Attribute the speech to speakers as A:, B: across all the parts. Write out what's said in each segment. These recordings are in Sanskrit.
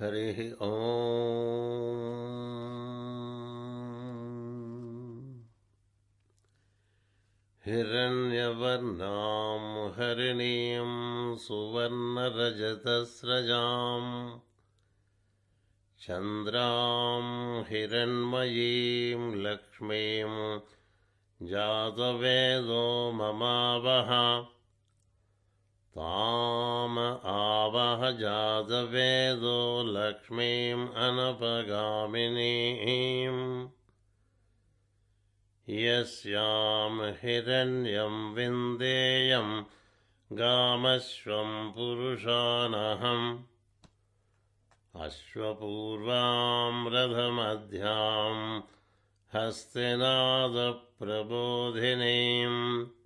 A: हरिः ओ हिरण्यवर्णां हरिणीं सुवर्णरजतस्रजाम्। चन्द्रां हिरण्मयीं लक्ष्मीं जातवेदो ममावह ताम आवह जातवेदो लक्ष्मीम् अनपगामिनीम्। यस्यां हिरण्यं विन्देयं गामश्वं पुरुषानहम्। अश्वपूर्वां रथमध्यां हस्तिनादप्रबोधिनीम्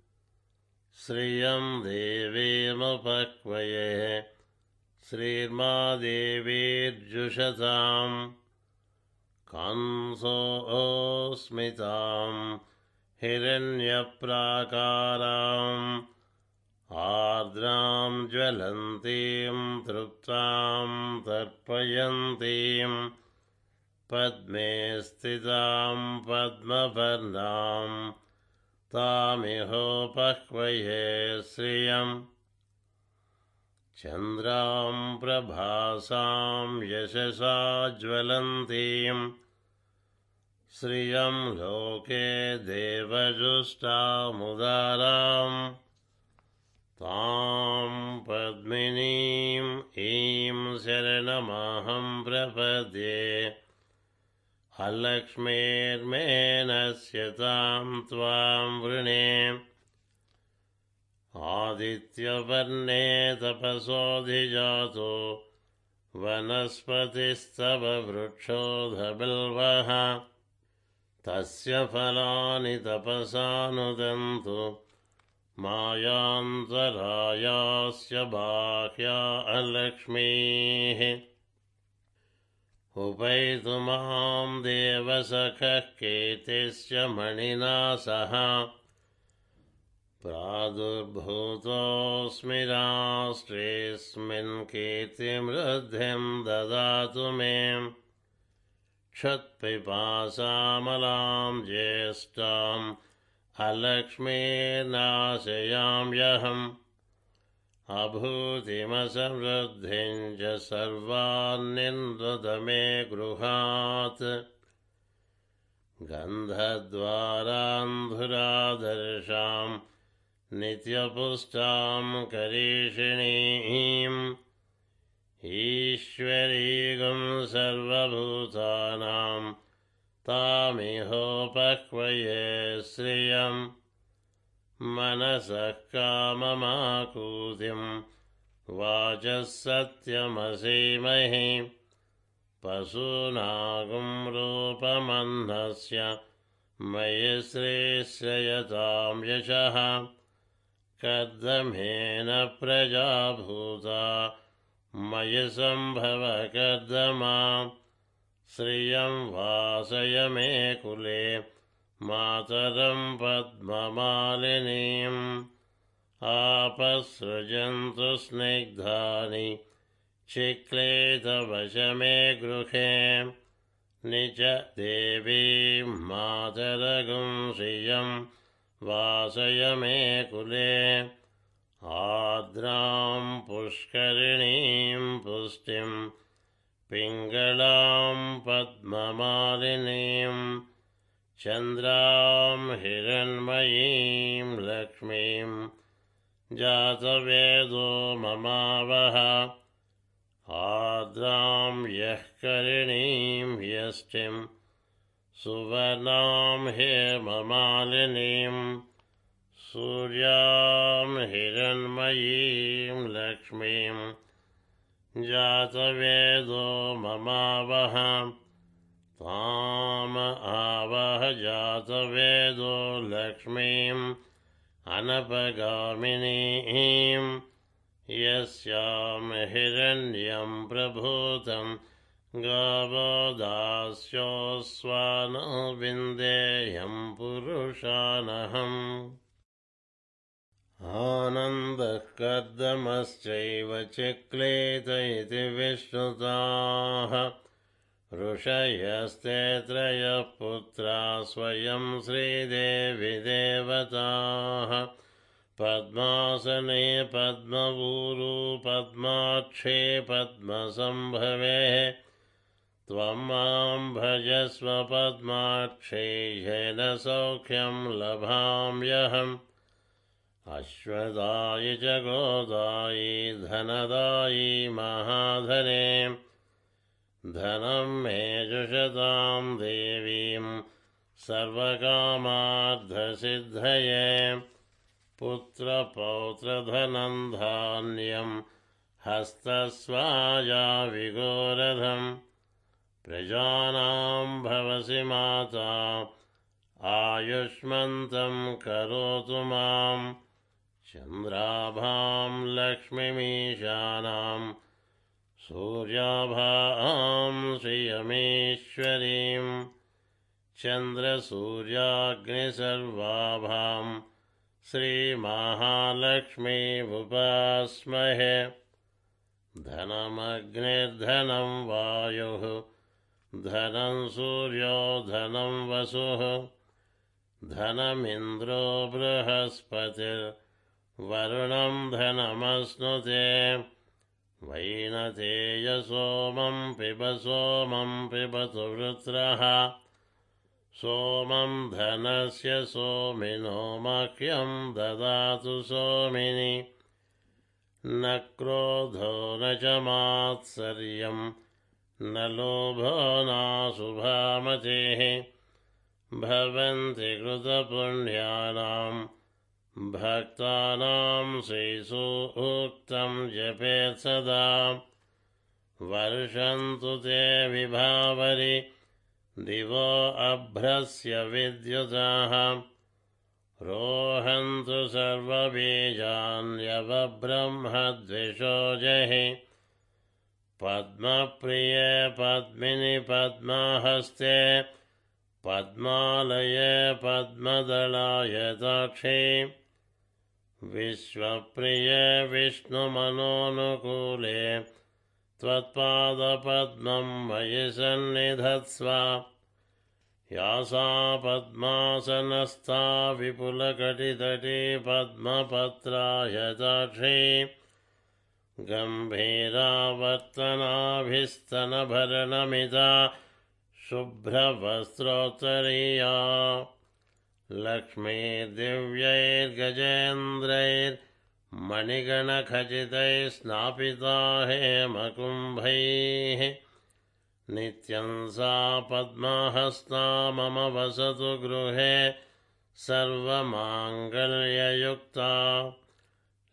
A: श्रियं देवीमुपक्वये श्रीर्मादेवीर्जुषताम् कंसोऽस्मितां हिरण्यप्राकाराम् आर्द्रां ज्वलन्तीं तृप्तां तर्पयन्तीं पद्मे स्थितां पद्मपर्णाम् तामिहोपह्वये श्रियम्। चन्द्रां प्रभासां यशसा ज्वलन्तीं श्रियं लोके देवजुष्टामुदाराम् तां पद्मिनीम् ईं शरणमहं प्रपद्ये। अलक्ष्मीर्मेनस्य तां त्वां वृणे। आदित्यवर्णे तपसोऽधिजातो वनस्पतिस्तव वृक्षोधबिल्वः तस्य फलानि तपसानुदन्तु मायान्तरायास्य बाह्या अलक्ष्मीः उपैतु माँ देवसखः केतिश्च मणिना सह। प्रादुर्भूतोऽस्मि राष्ट्रेऽस्मिन् कीर्तिमृद्धिं ददातु मे। क्षत्पिपासामलां ज्येष्ठाम् अलक्ष्मीर्नाशयाम्यहम् अभूतिमसमृद्धिं च सर्वान्निन्दत मे गृहात्। गन्धद्वारान्धुरादर्शां नित्यपुष्टां करीषिणीम् ईश्वरीगं सर्वभूतानां तामिहोपक्वये श्रियम् मनसः काममाकूतिं वाचः सत्यमसीमहि पशूनागुं रूपमह्नस्य मयि श्रेष्ययतां यशः कर्दमेन प्रजाभूता मयि सम्भवकर्दमा श्रियं वासय मे कुले मातरं पद्ममालिनीम् आपसृजन्तु स्निग्धानि चिक्लेतवश मे गृहे निज देवीं मातरगुं श्रियं वासय मे कुले आर्द्रां पुष्करिणीं पुष्टिं पिङ्गलां पद्ममालिनीम् चन्द्रां हिरण्मयीं लक्ष्मीं जातवेदो ममावह। आर्द्रां यः करिणीं यष्टिं सुवर्णां हेममालिनीं सूर्यां हिरण्मयीं लक्ष्मीं जातवेदो ममावह ताम आवह जातवेदो लक्ष्मीम् अनपगामिनीम् यस्यां हिरण्यं प्रभूतं गावो दास्योऽस्वानो विन्देयं पुरुषानहम्। आनन्दः कर्दमश्चैव चिक्लेत इति विश्रुताः ऋषयस्ते त्रयः पुत्रा स्वयं श्रीदेवि देवताः। पद्मासने पद्मपूरु पद्माक्षे पद्मसम्भवे त्वं मां भजस्व पद्माक्षे येन सौख्यं लभाम्यहम् अश्वदायि च गोदायि धनदायि महाधने धनं मे जुषतां देवीं सर्वकामार्धसिद्धये। पुत्रपौत्रधनं धान्यं हस्तस्वाया विगोरधं प्रजानां भवसि माता आयुष्मन्तं करोतु माम् चन्द्राभां लक्ष्मीमीशानां सूर्याभां श्रियमेश्वरीं चन्द्रसूर्याग्निसर्वाभां श्रीमहालक्ष्मीमुपास्महे। धनमग्निर्धनं वायुः धनं सूर्यो धनं वसुः धनमिन्द्रो बृहस्पतिर् वरुणं धनमश्नुते वैनतेय सोमं पिब सोमं पिबतु वृत्रः। सोमं धनस्य सोमिनो मह्यं ददातु सोमिनि। न क्रोधो न च मात्सर्यं न लोभो नाशुभामतेः। भवन्ति कृतपुण्यानाम् भक्तानां श्रीषु उक्तं जपेत् सदा। वर्षन्तु ते विभावरि दिवो अभ्रस्य विद्युताः। रोहन्तु सर्वबीजान्यवब्रह्मद्विषो जहि। पद्मप्रिये पद्मिनि पद्महस्ते पद्मालये पद्मदलाय दाक्षे विश्वप्रिये विष्णुमनोनुकूले त्वत्पादपद्मं मयि सन्निधत्स्व। या सा पद्मासनस्था विपुलकटितटी पद्मपत्राय दाक्षी गम्भीरावर्तनाभिस्तनभरणमिता शुभ्रवस्त्रोत्तरीया लक्ष्मीर्दिव्यैर्गजेन्द्रैर्मणिगणखचितैः स्नापिता हेमकुम्भैः। नित्यं सा पद्महस्ता मम वसतु गृहे सर्वमाङ्गल्ययुक्ता।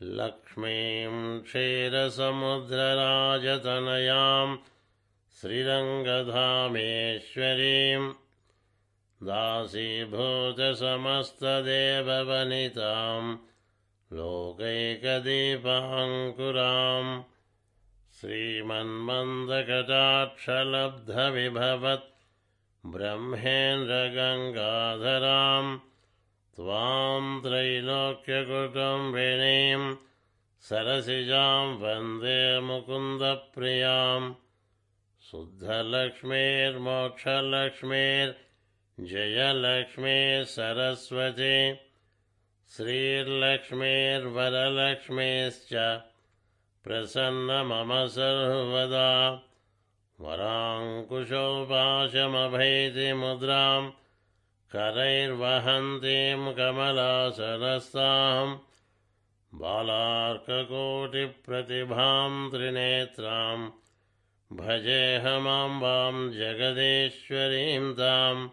A: लक्ष्मीं क्षीरसमुद्रराजतनयां श्रीरङ्गधामेश्वरीम् दासीभूतसमस्तदेववनितां लोकैकदीपाङ्कुरां श्रीमन्मन्दकटाक्षलब्धविभवत् ब्रह्मेन्द्रगङ्गाधरां त्वां त्रैलोक्यकुटुम्बिणीं सरसिजां वन्दे मुकुन्दप्रियां शुद्धलक्ष्मीर्मोक्षलक्ष्मीर् जयलक्ष्मी सरस्वती श्रीर्लक्ष्मीर्वरलक्ष्मीश्च प्रसन्न मम सर्वदा वराङ्कुशोपाशमभैतिमुद्रां करैर्वहन्तीं कमलासनस्तां बालार्ककोटिप्रतिभां त्रिनेत्रां भजेऽहमाम्बां जगदीश्वरीं ताम्।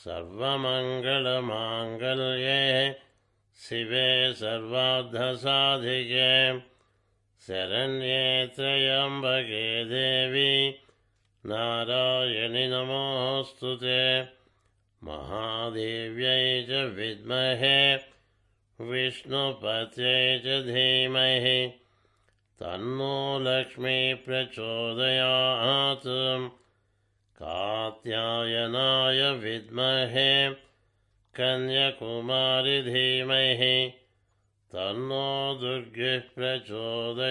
A: सर्वमङ्गलमाङ्गल्ये शिवे सर्वार्धसाधिके शरण्ये त्र्यम्बके देवी नारायणि नमोऽस्तु ते। महादेव्यै च विद्महे विष्णुपत्यै च धीमहि तन्नो लक्ष्मीप्रचोदयात् कात्यायनाय विद्महे कन्यकुमारि धीमहि तन्नो दुर्गिः प्रचोदयात्